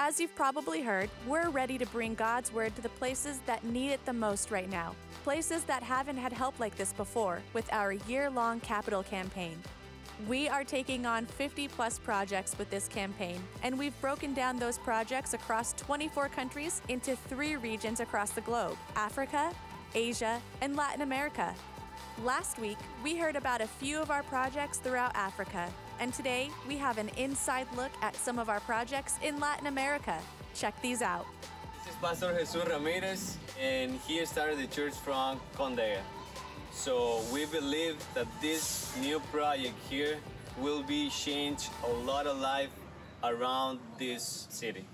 As you've probably heard, we're ready to bring God's Word to the places that need it the most right now. Places that haven't had help like this before with our year long capital campaign. We are taking on 50 plus projects with this campaign, and we've broken down those projects across 24 countries into three regions across the globe Africa, Asia, and Latin America. Last week, we heard about a few of our projects throughout Africa, and today we have an inside look at some of our projects in Latin America. Check these out. This is Pastor Jesus Ramirez, and he started the church from Condega. So we believe that this new project here will be change a lot of life around this city.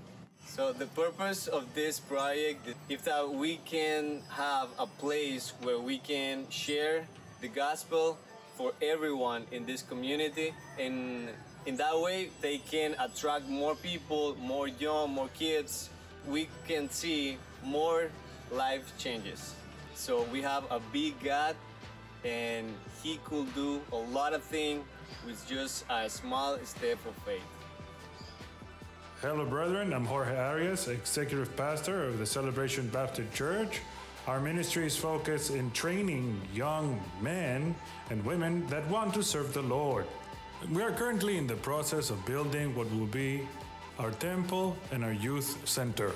So the purpose of this project is that we can have a place where we can share the gospel for everyone in this community and in that way they can attract more people, more young, more kids. We can see more life changes. So we have a big God and he could do a lot of things with just a small step of faith. Hello, brethren. I'm Jorge Arias, Executive Pastor of the Celebration Baptist Church. Our ministry focus in training young men and women that want to serve the Lord. We are currently in the process of building what will be our temple and our youth center.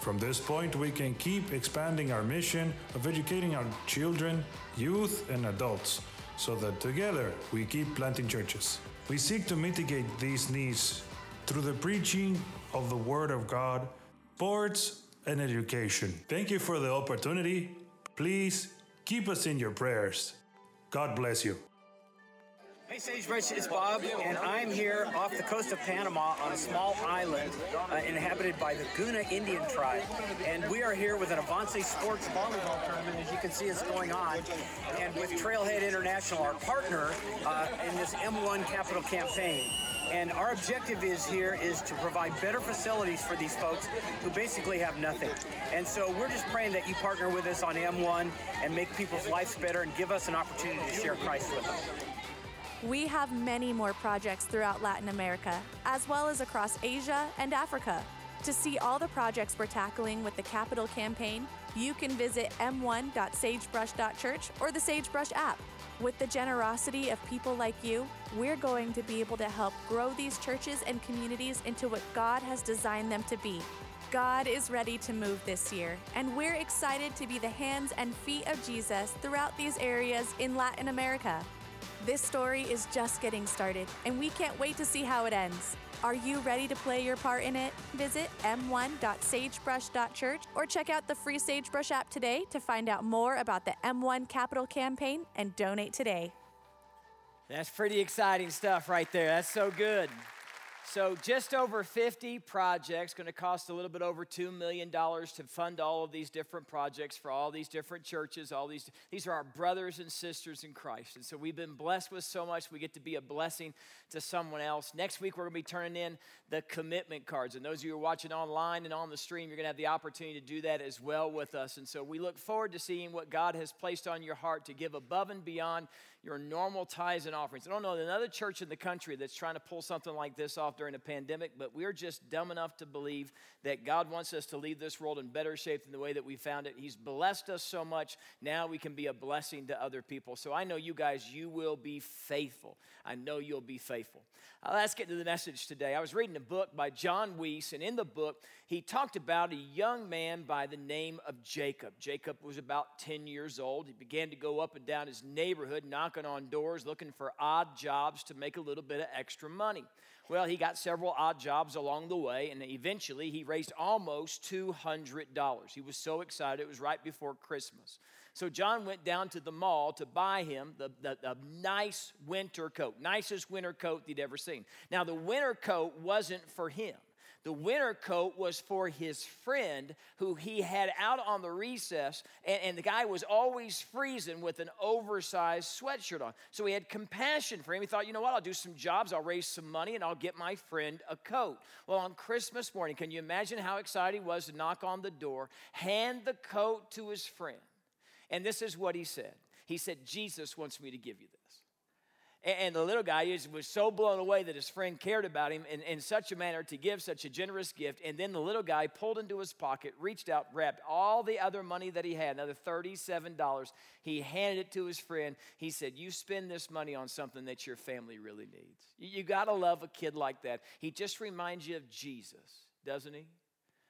From this point, we can keep expanding our mission of educating our children, youth, and adults so that together we keep planting churches. We seek to mitigate these needs through the preaching of the Word of God, sports, and education. Thank you for the opportunity. Please keep us in your prayers. God bless you. Hey Sagebrush, it's Bob, and I'm here off the coast of Panama on a small island uh, inhabited by the Guna Indian tribe. And we are here with an Avance Sports volleyball tournament, as you can see, it's going on. And with Trailhead International, our partner uh, in this M1 Capital campaign. And our objective is here is to provide better facilities for these folks who basically have nothing. And so we're just praying that you partner with us on M1 and make people's lives better and give us an opportunity to share Christ with them. We have many more projects throughout Latin America, as well as across Asia and Africa. To see all the projects we're tackling with the Capital Campaign, you can visit m1.sagebrush.church or the Sagebrush app. With the generosity of people like you, we're going to be able to help grow these churches and communities into what God has designed them to be. God is ready to move this year, and we're excited to be the hands and feet of Jesus throughout these areas in Latin America. This story is just getting started, and we can't wait to see how it ends. Are you ready to play your part in it? Visit m1.sagebrush.church or check out the free Sagebrush app today to find out more about the M1 Capital Campaign and donate today. That's pretty exciting stuff right there. That's so good. So, just over 50 projects, going to cost a little bit over $2 million to fund all of these different projects for all these different churches. All these, these are our brothers and sisters in Christ. And so, we've been blessed with so much, we get to be a blessing to someone else. Next week, we're going to be turning in the commitment cards. And those of you who are watching online and on the stream, you're going to have the opportunity to do that as well with us. And so, we look forward to seeing what God has placed on your heart to give above and beyond your normal tithes and offerings. I don't know another church in the country that's trying to pull something like this off during a pandemic, but we're just dumb enough to believe that God wants us to leave this world in better shape than the way that we found it. He's blessed us so much. Now we can be a blessing to other people. So I know you guys, you will be faithful. I know you'll be faithful. Uh, let's get to the message today. I was reading a book by John Weiss, and in the book, he talked about a young man by the name of Jacob. Jacob was about 10 years old. He began to go up and down his neighborhood, knocking on doors, looking for odd jobs to make a little bit of extra money. Well, he got several odd jobs along the way, and eventually he raised almost $200. He was so excited, it was right before Christmas. So John went down to the mall to buy him the, the, the nice winter coat, nicest winter coat he'd ever seen. Now, the winter coat wasn't for him. The winter coat was for his friend who he had out on the recess, and, and, the guy was always freezing with an oversized sweatshirt on. So he had compassion for him. He thought, you know what, I'll do some jobs, I'll raise some money, and I'll get my friend a coat. Well, on Christmas morning, can you imagine how excited he was to knock on the door, hand the coat to his friend? And this is what he said He said, Jesus wants me to give you this. And the little guy was so blown away that his friend cared about him in, in such a manner to give such a generous gift. And then the little guy pulled into his pocket, reached out, grabbed all the other money that he had, another $37. He handed it to his friend. He said, You spend this money on something that your family really needs. You, you got to love a kid like that. He just reminds you of Jesus, doesn't he?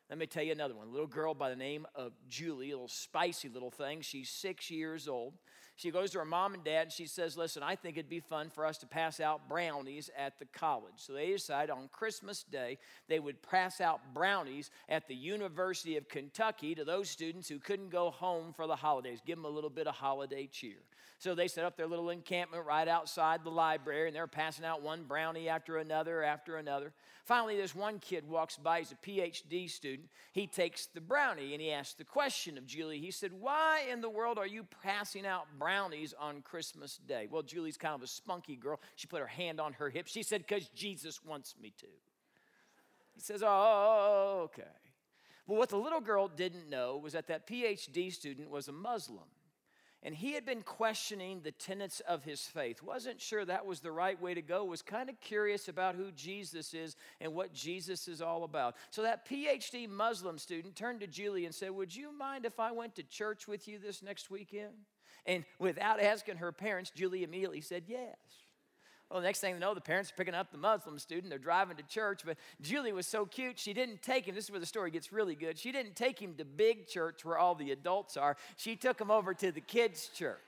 Let me tell you another one. A little girl by the name of Julie, a little spicy little thing. She's six years old. She goes to her mom and dad and she says, Listen, I think it'd be fun for us to pass out brownies at the college. So they decide on Christmas Day they would pass out brownies at the University of Kentucky to those students who couldn't go home for the holidays. Give them a little bit of holiday cheer. So they set up their little encampment right outside the library and they're passing out one brownie after another after another. Finally, this one kid walks by, he's a PhD student. He takes the brownie and he asks the question of Julie. He said, Why in the world are you passing out brownies on Christmas Day? Well, Julie's kind of a spunky girl. She put her hand on her hip. She said, Because Jesus wants me to. He says, oh, oh, oh, oh, okay. Well, what the little girl didn't know was that that PhD student was a Muslim and he had been questioning the tenets of his faith. Wasn't sure that was the right way to go. Was kind of curious about who jesus is and what jesus is all about. So that phd muslim student turned to julie and said would you mind if i went to church with you this next weekend? And without asking her parents julie immediately said yes well, the next thing you know, the parents are picking up the Muslim student. They're driving to church. But Julie was so cute, she didn't take him. This is where the story gets really good. She didn't take him to big church where all the adults are, she took him over to the kids' church.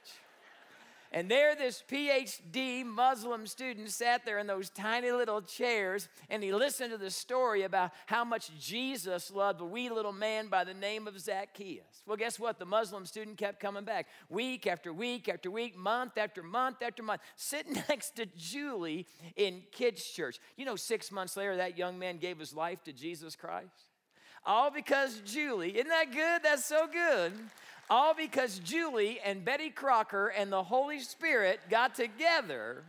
And there, this PhD Muslim student sat there in those tiny little chairs and he listened to the story about how much Jesus loved a wee little man by the name of Zacchaeus. Well, guess what? The Muslim student kept coming back week after week after week, month after month after month, sitting next to Julie in kids' church. You know, six months later, that young man gave his life to Jesus Christ. All because Julie, isn't that good? That's so good. All because Julie and Betty Crocker and the Holy Spirit got together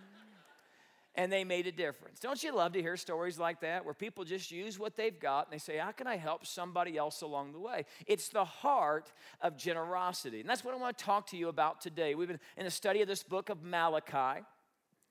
and they made a difference. Don't you love to hear stories like that where people just use what they've got and they say, How can I help somebody else along the way? It's the heart of generosity. And that's what I want to talk to you about today. We've been in a study of this book of Malachi.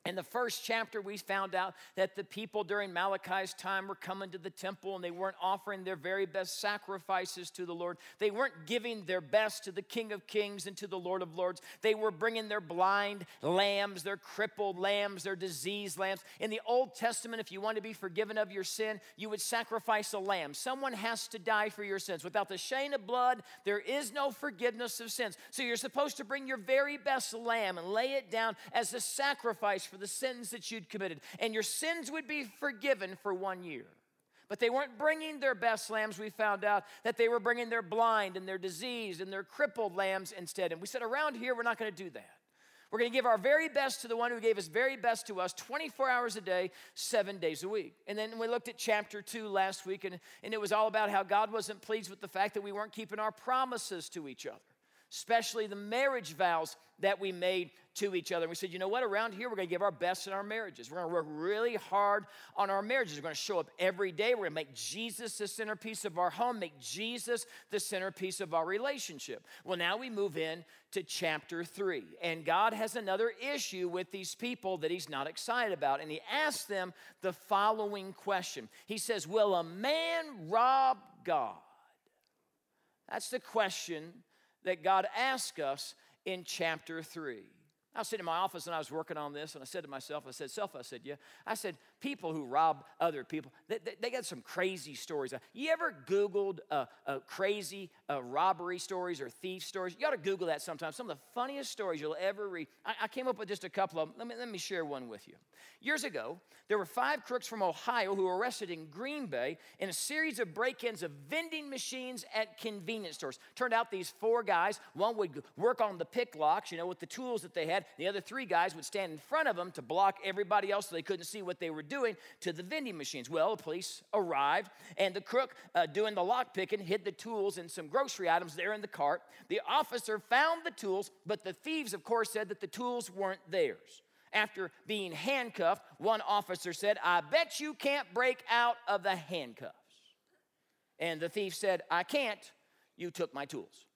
In the first chapter, we found out that the people during Malachi's time were coming to the temple and they weren't offering their very best sacrifices to the Lord. They weren't giving their best to the King of Kings and to the Lord of Lords. They were bringing their blind lambs, their crippled lambs, their diseased lambs. In the Old Testament, if you want to be forgiven of your sin, you would sacrifice a lamb. Someone has to die for your sins. Without the shedding of blood, there is no forgiveness of sins. So you're supposed to bring your very best lamb and lay it down as a sacrifice for the sins that you'd committed, and your sins would be forgiven for one year. But they weren't bringing their best lambs. We found out that they were bringing their blind and their diseased and their crippled lambs instead. And we said, around here, we're not going to do that. We're going to give our very best to the one who gave his very best to us 24 hours a day, seven days a week. And then we looked at chapter two last week, and, and it was all about how God wasn't pleased with the fact that we weren't keeping our promises to each other, especially the marriage vows that we made to each other. And we said, you know what, around here, we're going to give our best in our marriages. We're going to work really hard on our marriages. We're going to show up every day. We're going to make Jesus the centerpiece of our home, make Jesus the centerpiece of our relationship. Well, now we move in to chapter three. And God has another issue with these people that he's not excited about. And he asks them the following question He says, Will a man rob God? That's the question that God asks us in chapter 3. I was sitting in my office and I was working on this, and I said to myself, I said, Self, I said, yeah. I said, people who rob other people, they, they, they got some crazy stories. You ever Googled uh, uh, crazy uh, robbery stories or thief stories? You got to Google that sometimes. Some of the funniest stories you'll ever read. I, I, came up with just a couple of them. Let me, let me share one with you. Years ago, there were five crooks from Ohio who were arrested in Green Bay in a series of break ins of vending machines at convenience stores. Turned out these four guys, one would work on the pick locks, you know, with the tools that they had. The other three guys would stand in front of them to block everybody else so they couldn't see what they were doing to the vending machines. Well, the police arrived, and the crook uh, doing the lock picking hid the tools and some grocery items there in the cart. The officer found the tools, but the thieves, of course, said that the tools weren't theirs. After being handcuffed, one officer said, I bet you can't break out of the handcuffs. And the thief said, I can't. You took my tools.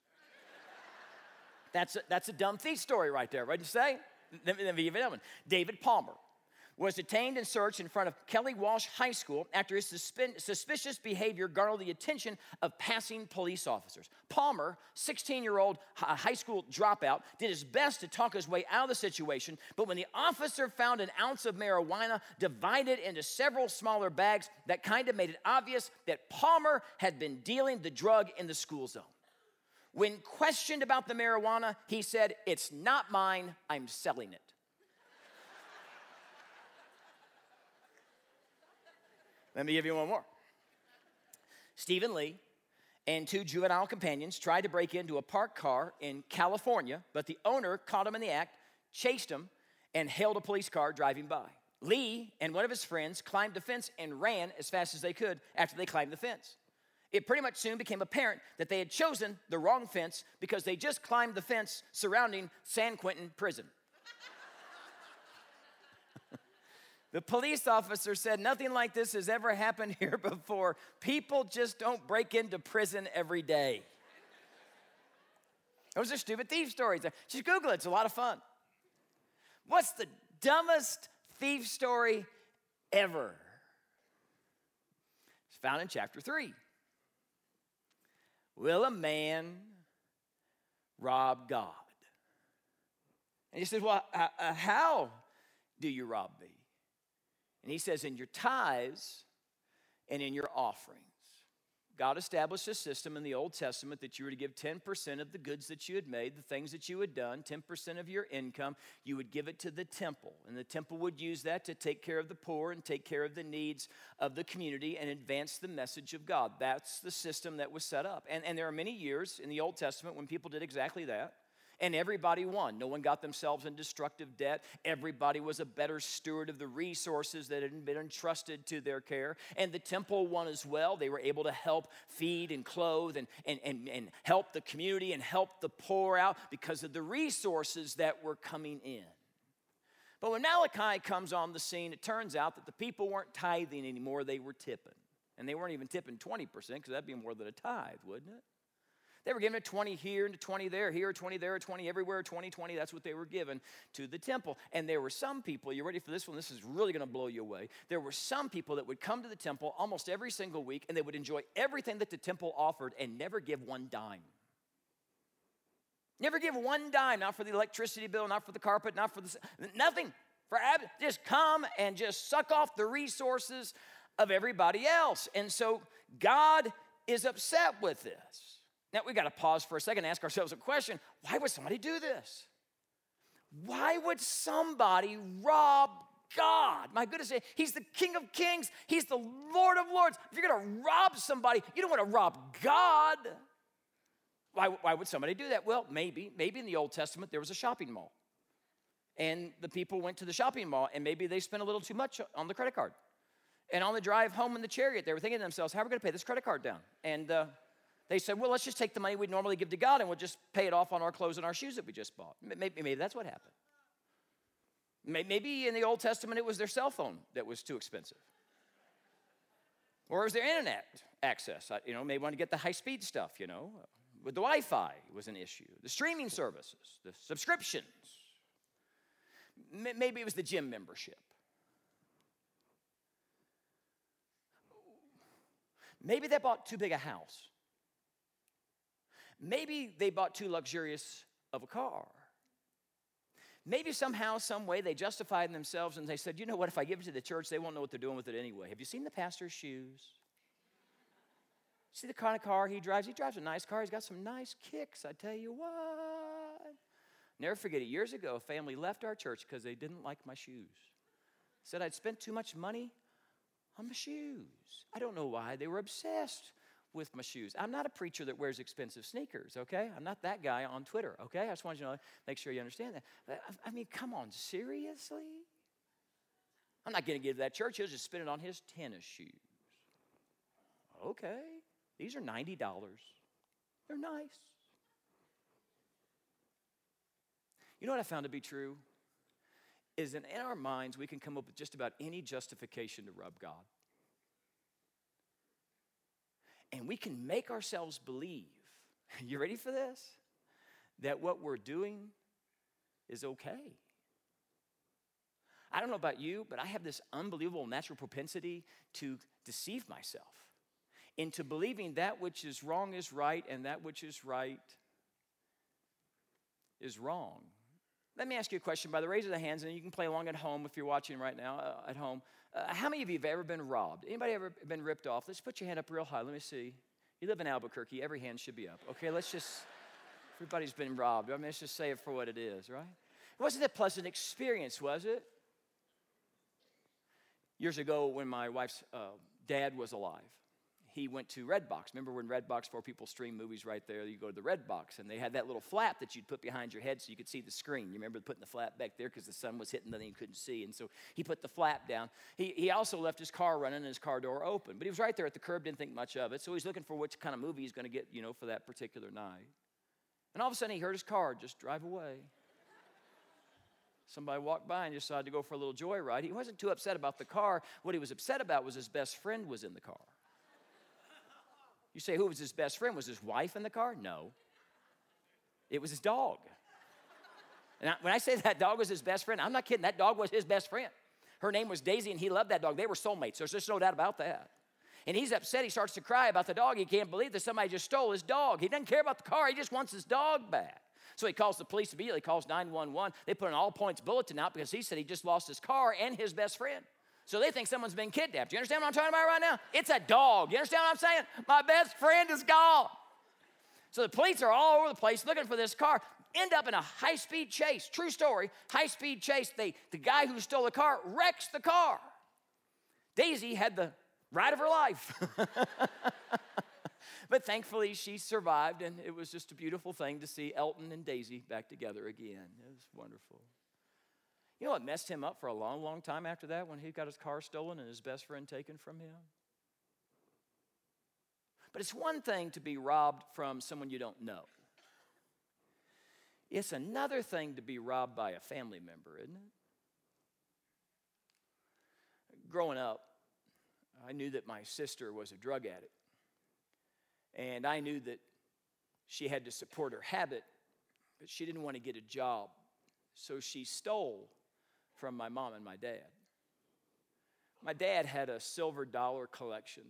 That's a, that's a dumb thief story right there, right? You say? let me give you another one. David Palmer was detained and searched in front of Kelly Walsh High School after his suspicious behavior garnered the attention of passing police officers. Palmer, 16 year old uh, high school dropout, did his best to talk his way out of the situation, but when the officer found an ounce of marijuana divided into several smaller bags, that kind of made it obvious that Palmer had been dealing the drug in the school zone. When questioned about the marijuana, he said, It's not mine, I'm selling it. Let me give you one more. Stephen Lee and two juvenile companions tried to break into a parked car in California, but the owner caught him in the act, chased him, and hailed a police car driving by. Lee and one of his friends climbed the fence and ran as fast as they could after they climbed the fence. It pretty much soon became apparent that they had chosen the wrong fence because they just climbed the fence surrounding San Quentin prison. The police officer said, Nothing like this has ever happened here before. People just don't break into prison every day. Those are stupid thief stories. Just Google it, it's a lot of fun. What's the dumbest thief story ever? It's found in chapter 3. Will a man rob God? And he says, Well, uh, uh, how do you rob me? And he says, in your tithes and in your offerings. God established a system in the Old Testament that you were to give 10% of the goods that you had made, the things that you had done, 10% of your income, you would give it to the temple. And the temple would use that to take care of the poor and take care of the needs of the community and advance the message of God. That's the system that was set up. And, and there are many years in the Old Testament when people did exactly that and everybody won. No one got themselves in destructive debt. Everybody was a better steward of the resources that had been entrusted to their care. And the temple won as well. They were able to help feed and clothe and, and, and, and help the community and help the poor out because of the resources that were coming in. But when Malachi comes on the scene, it turns out that the people weren't tithing anymore, they were tipping. And they weren't even tipping 20% because that'd be more than a tithe, wouldn't it? They were given a 20 here and a 20 there, here, a 20 there, a 20 everywhere, 20, 20. That's what they were given to the temple. And there were some people, you ready for this one? This is really going to blow you away. There were some people that would come to the temple almost every single week and they would enjoy everything that the temple offered and never give one dime. Never give one dime, not for the electricity bill, not for the carpet, not for the nothing. For just come and just suck off the resources of everybody else. And so God is upset with this. Now we got to pause for a second and ask ourselves a question why would somebody do this? Why would somebody rob God? My goodness, He's the King of Kings, He's the Lord of Lords. If you're going to rob somebody, you don't want to rob God. Why, why would somebody do that? Well, maybe, maybe in the Old Testament there was a shopping mall. And the people went to the shopping mall and maybe they spent a little too much on the credit card. And on the drive home in the chariot, they were thinking to themselves, how are we going to pay this credit card down? And uh, they said, well, let's just take the money we'd normally give to God and we'll just pay it off on our clothes and our shoes that we just bought. Maybe, maybe that's what happened. Maybe in the Old Testament it was their cell phone that was too expensive. Or it was their internet access. You know, maybe want to get the high speed stuff, you know. With the Wi Fi was an issue. The streaming services, the subscriptions. Maybe it was the gym membership. Maybe they bought too big a house. Maybe they bought too luxurious of a car. Maybe somehow, some way, they justified themselves and they said, you know what, if I give it to the church, they won't know what they're doing with it anyway. Have you seen the pastor's shoes? See the kind of car he drives? He drives a nice car. He's got some nice kicks, I tell you what. Never forget it. Years ago, a family left our church because they didn't like my shoes. Said I'd spent too much money on my shoes. I don't know why. They were obsessed with my shoes. I'm not a preacher that wears expensive sneakers, okay? I'm not that guy on Twitter, okay? I just want you to make sure you understand that. I mean, come on, seriously? I'm not going to give that church. He'll just spend it on his tennis shoes. Okay, these are $90. They're nice. You know what I found to be true? Is that in our minds, we can come up with just about any justification to rub God. And we can make ourselves believe, you ready for this? That what we're doing is okay. I don't know about you, but I have this unbelievable natural propensity to deceive myself into believing that which is wrong is right and that which is right is wrong. Let me ask you a question by the raise of the hands, and you can play along at home if you're watching right now uh, at home. Uh, how many of you have ever been robbed? Anybody ever been ripped off? Let's put your hand up real high. Let me see. You live in Albuquerque. Every hand should be up. Okay, let's just. Everybody's been robbed. I mean, let's just say it for what it is, right? It wasn't a pleasant experience, was it? Years ago, when my wife's uh, dad was alive, he went to Redbox. Remember when Redbox, for people stream movies right there, you go to the Redbox, and they had that little flap that you'd put behind your head so you could see the screen. You remember putting the flap back there because the sun was hitting, then you couldn't see. And so he put the flap down. He, he also left his car running and his car door open. But he was right there at the curb, didn't think much of it. So he's looking for which kind of movie he's going to get, you know, for that particular night. And all of a sudden he heard his car just drive away. Somebody walked by and decided to go for a little joyride. He wasn't too upset about the car. What he was upset about was his best friend was in the car. You say, who was his best friend? Was his wife in the car? No. It was his dog. And I, when I say that dog was his best friend, I'm not kidding. That dog was his best friend. Her name was Daisy, and he loved that dog. They were soulmates. There's just no doubt about that. And he's upset. He starts to cry about the dog. He can't believe that somebody just stole his dog. He doesn't care about the car, he just wants his dog back. So he calls the police immediately, calls 911. They put an all points bulletin out because he said he just lost his car and his best friend. So they think someone's been kidnapped. You understand what I'm talking about right now? It's a dog. You understand what I'm saying? My best friend is gone. So the police are all over the place looking for this car. End up in a high speed chase. True story. High speed chase. They, the guy who stole the car wrecks the car. Daisy had the ride of her life. but thankfully, she survived, and it was just a beautiful thing to see Elton and Daisy back together again. It was wonderful. You know what messed him up for a long, long time after that when he got his car stolen and his best friend taken from him? But it's one thing to be robbed from someone you don't know. It's another thing to be robbed by a family member, isn't it? Growing up, I knew that my sister was a drug addict. And I knew that she had to support her habit, but she didn't want to get a job. So she stole from my mom and my dad. My dad had a silver dollar collection.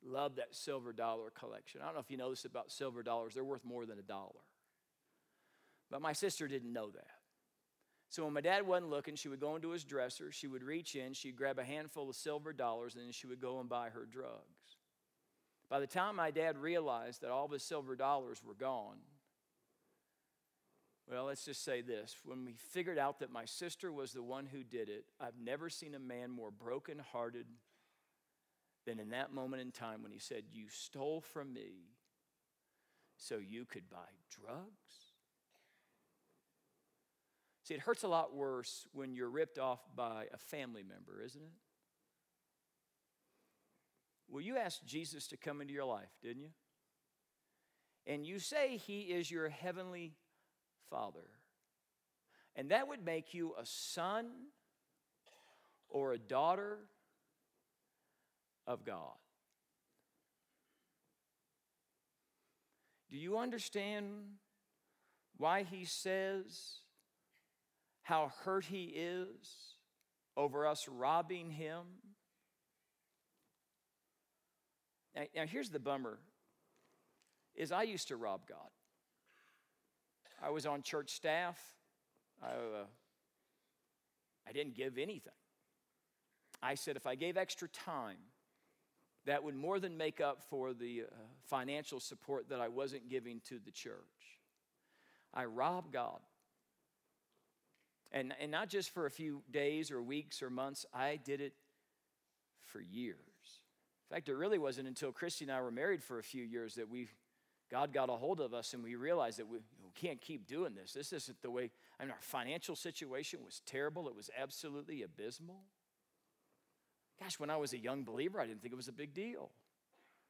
He loved that silver dollar collection. I don't know if you know this about silver dollars, they're worth more than a dollar. But my sister didn't know that. So when my dad wasn't looking, she would go into his dresser, she would reach in, she'd grab a handful of silver dollars, and then she would go and buy her drugs. By the time my dad realized that all of his silver dollars were gone, well, let's just say this. When we figured out that my sister was the one who did it, I've never seen a man more brokenhearted than in that moment in time when he said, You stole from me so you could buy drugs? See, it hurts a lot worse when you're ripped off by a family member, isn't it? Well, you asked Jesus to come into your life, didn't you? And you say he is your heavenly father. And that would make you a son or a daughter of God. Do you understand why he says how hurt he is over us robbing him? Now, now here's the bummer is I used to rob God. I was on church staff. I, uh, I didn't give anything. I said if I gave extra time, that would more than make up for the uh, financial support that I wasn't giving to the church. I robbed God. And, and not just for a few days or weeks or months, I did it for years. In fact, it really wasn't until Christy and I were married for a few years that we God got a hold of us and we realized that we, can't keep doing this. This isn't the way, I mean, our financial situation was terrible, it was absolutely abysmal. Gosh, when I was a young believer, I didn't think it was a big deal.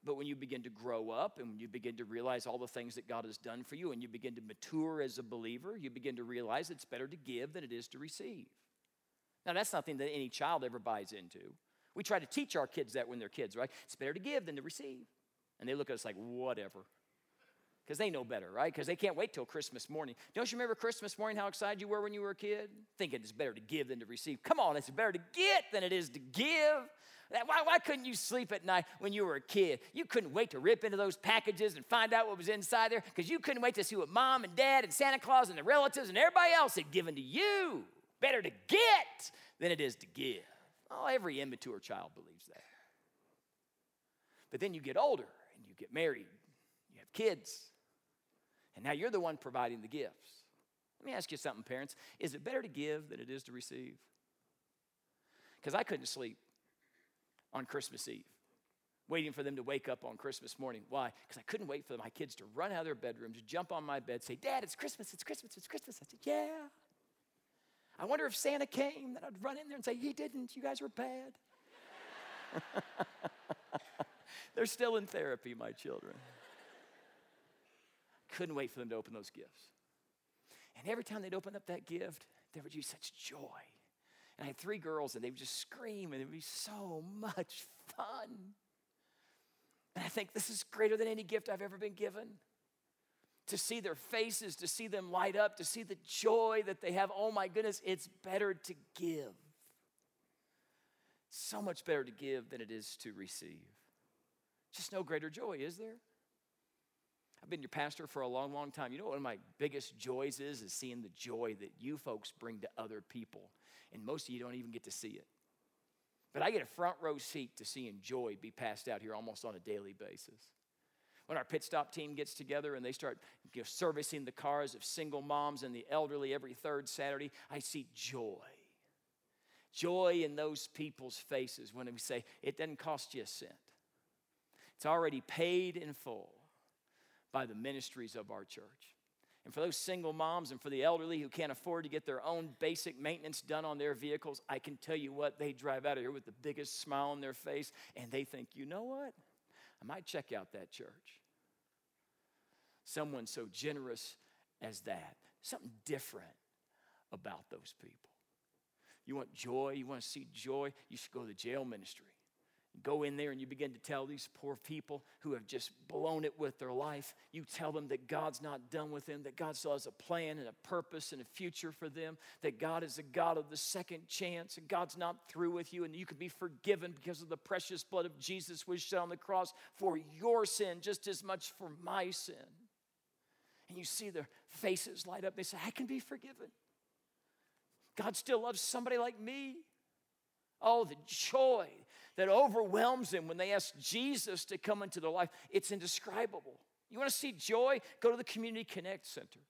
But when you begin to grow up and when you begin to realize all the things that God has done for you and you begin to mature as a believer, you begin to realize it's better to give than it is to receive. Now, that's nothing that any child ever buys into. We try to teach our kids that when they're kids, right? It's better to give than to receive. And they look at us like, whatever. Because they know better, right? Because they can't wait till Christmas morning. Don't you remember Christmas morning how excited you were when you were a kid? Thinking it's better to give than to receive. Come on, it's better to get than it is to give. Why, why couldn't you sleep at night when you were a kid? You couldn't wait to rip into those packages and find out what was inside there because you couldn't wait to see what mom and dad and Santa Claus and the relatives and everybody else had given to you. Better to get than it is to give. Oh, every immature child believes that. But then you get older and you get married, you have kids, and now you're the one providing the gifts. Let me ask you something, parents. Is it better to give than it is to receive? Because I couldn't sleep on Christmas Eve, waiting for them to wake up on Christmas morning. Why? Because I couldn't wait for my kids to run out of their bedrooms, jump on my bed, say, Dad, it's Christmas, it's Christmas, it's Christmas. I said, Yeah. I wonder if Santa came, then I'd run in there and say, He didn't, you guys were bad. They're still in therapy, my children. Couldn't wait for them to open those gifts. And every time they'd open up that gift, there would be such joy. And I had three girls, and they would just scream, and it would be so much fun. And I think this is greater than any gift I've ever been given. To see their faces, to see them light up, to see the joy that they have. Oh my goodness, it's better to give. So much better to give than it is to receive. Just no greater joy, is there? I've been your pastor for a long, long time. You know what one of my biggest joys is? Is seeing the joy that you folks bring to other people. And most of you don't even get to see it. But I get a front row seat to seeing joy be passed out here almost on a daily basis. When our pit stop team gets together and they start you know, servicing the cars of single moms and the elderly every third Saturday, I see joy. Joy in those people's faces when we say, it doesn't cost you a cent. It's already paid in full by the ministries of our church. And for those single moms and for the elderly who can't afford to get their own basic maintenance done on their vehicles, I can tell you what, they drive out of here with the biggest smile on their face and they think, you know what? I might check out that church. Someone so generous as that. Something different about those people. You want joy? You want to see joy? You should go to the jail ministry go in there and you begin to tell these poor people who have just blown it with their life, you tell them that God's not done with them, that God still has a plan and a purpose and a future for them, that God is a God of the second chance, and God's not through with you, and you can be forgiven because of the precious blood of Jesus was shed on the cross for your sin just as much for my sin. And you see their faces light up. They say, I can be forgiven. God still loves somebody like me. Oh, the joy that overwhelms them when they ask Jesus to come into their life. It's indescribable. You want to see joy? Go to the Community Connect Center.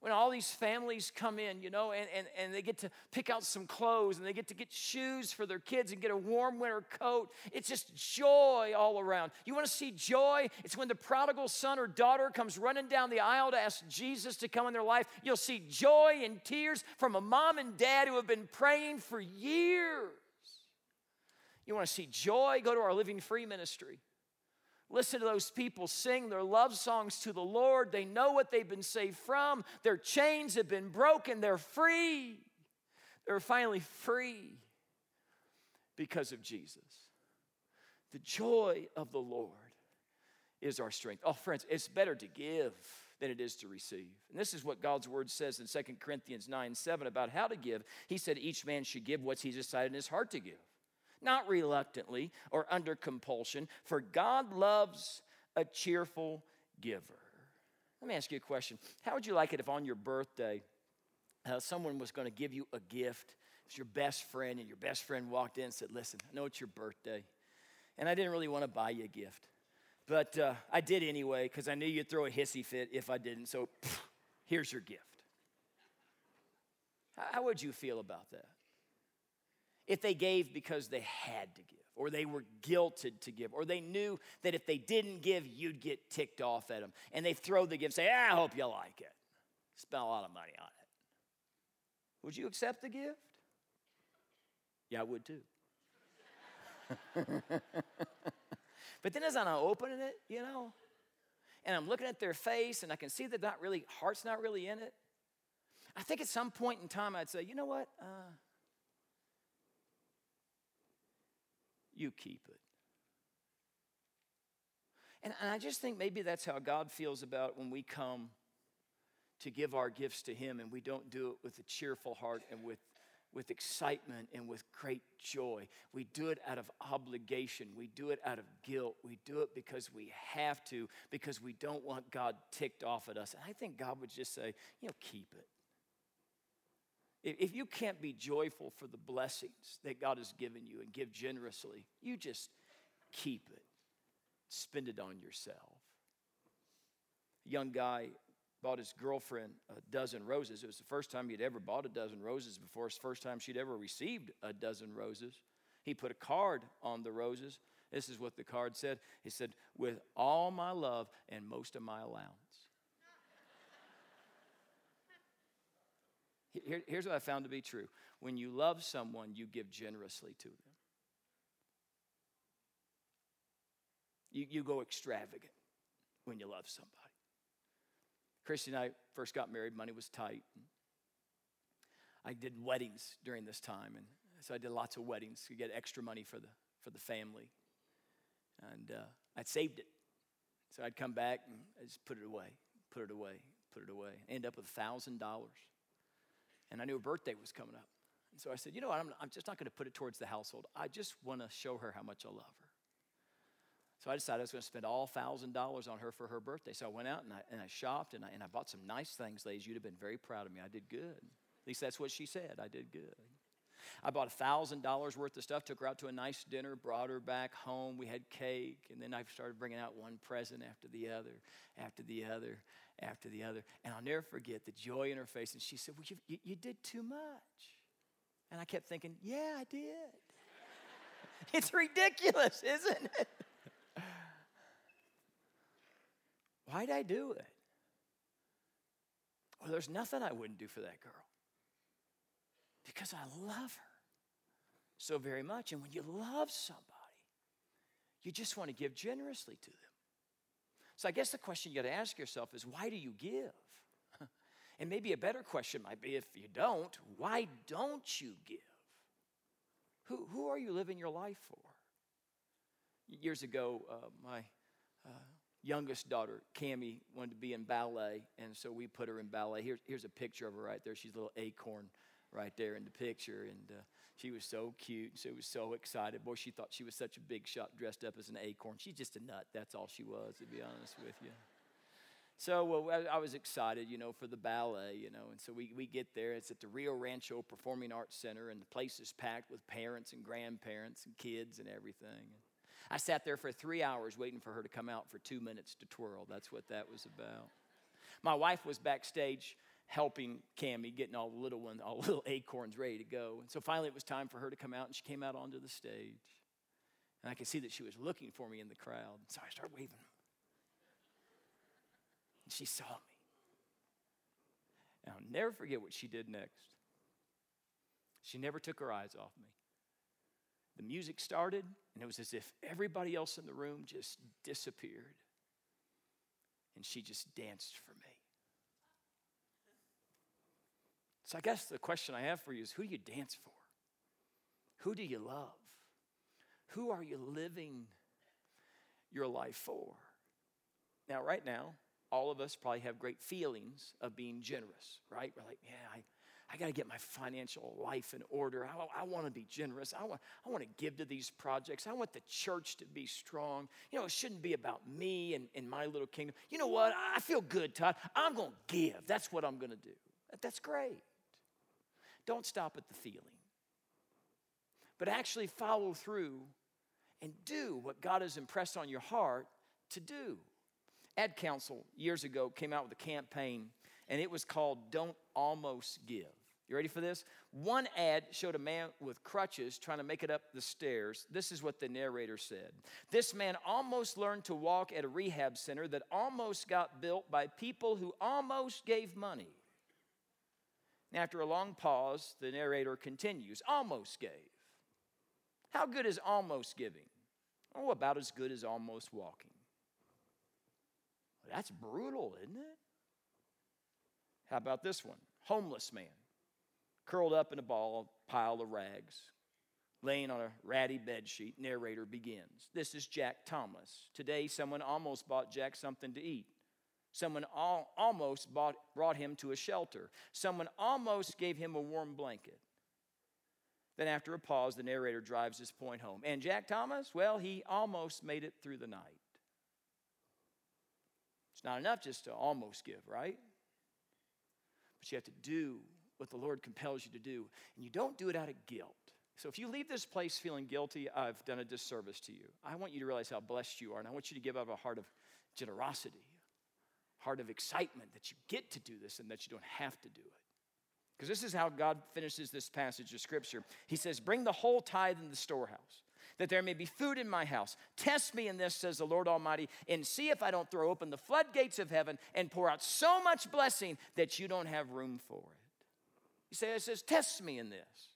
When all these families come in, you know, and, and, and they get to pick out some clothes and they get to get shoes for their kids and get a warm winter coat. It's just joy all around. You want to see joy? It's when the prodigal son or daughter comes running down the aisle to ask Jesus to come in their life. You'll see joy and tears from a mom and dad who have been praying for years. You want to see joy? Go to our Living Free ministry. Listen to those people sing their love songs to the Lord. They know what they've been saved from. Their chains have been broken. They're free. They're finally free because of Jesus. The joy of the Lord is our strength. Oh, friends, it's better to give than it is to receive. And this is what God's word says in 2 Corinthians 9 7 about how to give. He said, Each man should give what he's decided in his heart to give not reluctantly or under compulsion, for God loves a cheerful giver. Let me ask you a question. How would you like it if on your birthday, uh, someone was going to give you a gift? It's your best friend, and your best friend walked in and said, Listen, I know it's your birthday, and I didn't really want to buy you a gift. But uh, I did anyway because I knew you'd throw a hissy fit if I didn't. So pff, here's your gift. How would you feel about that? If they gave because they had to give, or they were guilted to give, or they knew that if they didn't give, you'd get ticked off at them. And they throw the gift, say, ah, I hope you like it. Spend a lot of money on it. Would you accept the gift? Yeah, I would too. but then as I'm opening it, you know, and I'm looking at their face and I can see that not really, heart's not really in it. I think at some point in time I'd say, you know what? Uh, you keep it. And, and I just think maybe that's how God feels about when we come to give our gifts to Him and we don't do it with a cheerful heart and with, with excitement and with great joy. We do it out of obligation. We do it out of guilt. We do it because we have to, because we don't want God ticked off at us. And I think God would just say, you know, keep it. If you can't be joyful for the blessings that God has given you and give generously, you just keep it. Spend it on yourself. A young guy bought his girlfriend a dozen roses. It was the first time he'd ever bought a dozen roses before. It's the first time she'd ever received a dozen roses. He put a card on the roses. This is what the card said. He said, With all my love and most of my allowance. Here, here's what I found to be true when you love someone, you give generously to them. You, you go extravagant when you love somebody. Christy and I first got married, money was tight. I did weddings during this time, and so I did lots of weddings to get extra money for the, for the family. And uh, I'd saved it. So I'd come back and I just put it away, put it away, put it away. End up with $1,000 and I knew her birthday was coming up. And so I said, you know what, I'm, I'm just not going to put it towards the household. I just want to show her how much I love her. So I decided I was going to spend all $1,000 on her for her birthday. So I went out and I, and I shopped and I, and I bought some nice things, ladies. You'd have been very proud of me. I did good. At least that's what she said. I did good. I bought $1,000 worth of stuff, took her out to a nice dinner, brought her back home. We had cake, and then I started bringing out one present after the other, after the other, after the other. And I'll never forget the joy in her face. And she said, Well, you, you, did too much. And I kept thinking, Yeah, I did. it's ridiculous, isn't it? Why'd I do it? Well, there's nothing I wouldn't do for that girl because I love her so very much. And when you love somebody, you just want to give generously to them. So I guess the question you got to ask yourself is why do you give? And maybe a better question might be if you don't, why don't you give? Who, who are you living your life for? Years ago, uh, my uh, youngest daughter, Cami, wanted to be in ballet, and so we put her in ballet. Here's, here's a picture of her right there. She's a little acorn right there in the picture. And uh, she was so cute. She was so excited. Boy, she thought she was such a big shot dressed up as an acorn. She's just a nut. That's all she was, to be honest with you. So well, I was excited, you know, for the ballet, you know. And so we, we get there. It's at the Rio Rancho Performing Arts Center, and the place is packed with parents and grandparents and kids and everything. I sat there for three hours waiting for her to come out for two minutes to twirl. That's what that was about. My wife was backstage helping Cami, getting all the little ones, all the little acorns ready to go. And so finally it was time for her to come out, and she came out onto the stage. And I could see that she was looking for me in the crowd. So I started waving. And she saw me. And I'll never forget what she did next. She never took her eyes off me. The music started, and it was as if everybody else in the room just disappeared. And she just danced for me. So I guess the question I have for you is who do you dance for? Who do you love? Who are you living your life for? Now, right now, all of us probably have great feelings of being generous, right? We're like, yeah, I, I got to get my financial life in order. I, I want to be generous. I want, I want to give to these projects. I want the church to be strong. You know, it shouldn't be about me and, and my little kingdom. You know what? I feel good, Todd. I'm going to give. That's what I'm going to do. That's great. Don't stop at the feeling, but actually follow through and do what God has impressed on your heart to do. Ad Council years ago came out with a campaign, and it was called Don't Almost Give. You ready for this? One ad showed a man with crutches trying to make it up the stairs. This is what the narrator said. This man almost learned to walk at a rehab center that almost got built by people who almost gave money. After a long pause, the narrator continues almost gave. How good is almost giving? Oh, about as good as almost walking. That's brutal, isn't it? How about this one? Homeless man, curled up in a ball pile of rags. laying on a ratty bed sheet. Narrator begins. This is Jack Thomas. Today, someone almost bought Jack something to eat. Someone al- almost bought, brought him to a shelter. Someone almost gave him a warm blanket. Then, after a pause, the narrator drives his point home. And Jack Thomas, well, he almost made it through the night. It's not enough just to almost give, right? But you have to do what the Lord compels you to do. And you don't do it out of guilt. So if you leave this place feeling guilty, I've done a disservice to you. I want you to realize how blessed you are, and I want you to give up a heart of generosity, heart of excitement that you get to do this and that you don't have to do it. Because this is how God finishes this passage of Scripture. He says, Bring the whole tithe in the storehouse, that there may be food in my house. Test me in this, says the Lord Almighty, and see if I don't throw open the floodgates of heaven and pour out so much blessing that you don't have room for it. He says, it says, Test me in this.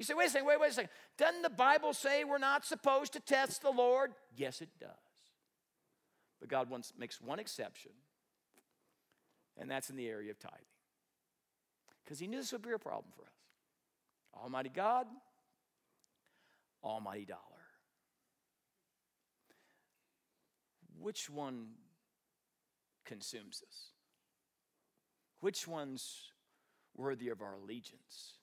You say, wait a second, wait, wait a second. Doesn't the Bible say we're not supposed to test the Lord? Yes, it does. But God makes one exception, and that's in the area of tithing. Because He knew this would be a problem for us. Almighty God, Almighty dollar. Which one consumes us? Which one's worthy of our allegiance?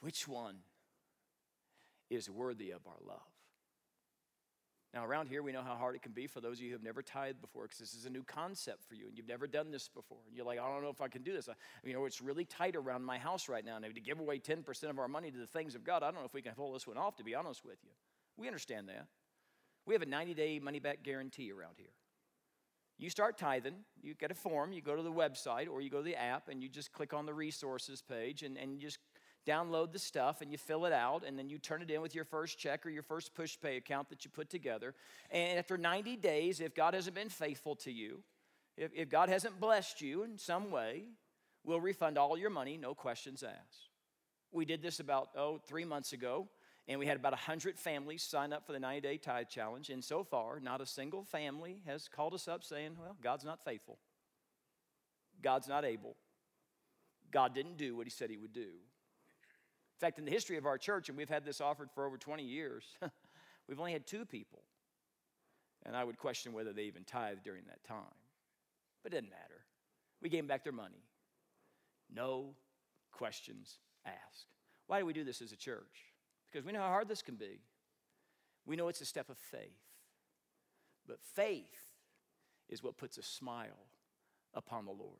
Which one is worthy of our love? Now, around here, we know how hard it can be for those of you who have never tithed before because this is a new concept for you and you've never done this before. And you're like, I don't know if I can do this. I, you know, it's really tight around my house right now. And to give away 10% of our money to the things of God, I don't know if we can pull this one off, to be honest with you. We understand that. We have a 90 day money back guarantee around here. You start tithing, you get a form, you go to the website or you go to the app and you just click on the resources page and, and just download the stuff and you fill it out and then you turn it in with your first check or your first Pushpay account that you put together. And after 90 days, if God hasn't been faithful to you, if, if God hasn't blessed you in some way, we'll refund all your money, no questions asked. We did this about, oh, three months ago, and we had about 100 families sign up for the 90 day tithe challenge. And so far, not a single family has called us up saying, well, God's not faithful. God's not able. God didn't do what he said he would do. In fact, in the history of our church, and we've had this offered for over 20 years, we've only had two people. And I would question whether they even tithed during that time. But it didn't matter. We gave them back their money. No questions asked. Why do we do this as a church? Because we know how hard this can be. We know it's a step of faith. But faith is what puts a smile upon the Lord.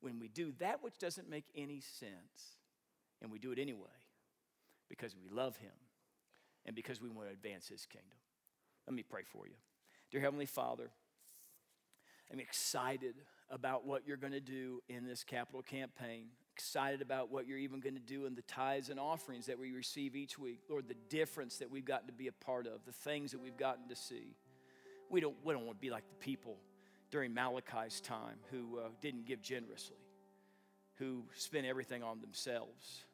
When we do that which doesn't make any sense, and we do it anyway, because we love Him and because we want to advance His kingdom. Let me pray for you. Dear Heavenly Father, I'm excited about what you're going to do in this capital campaign. Excited about what you're even going to do in the tithes and offerings that we receive each week. Lord, the difference that we've gotten to be a part of, the things that we've gotten to see. We don't, we don't want to be like the people during Malachi's time who uh, didn't give generously, who spent everything on themselves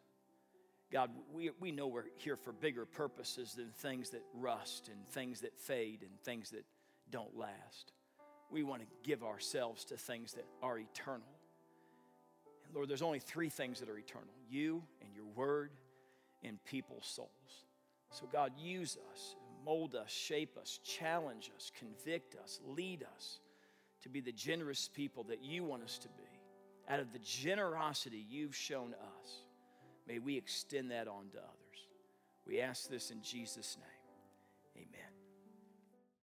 God, we, we know we're here for bigger purposes than things that rust and things that fade and things that don't last. We want to give ourselves to things that are eternal. And Lord, there's only three things that are eternal you and your word and people's souls. So, God, use us, mold us, shape us, challenge us, convict us, lead us to be the generous people that you want us to be out of the generosity you've shown us. May we extend that on to others. We ask this in Jesus' name. Amen.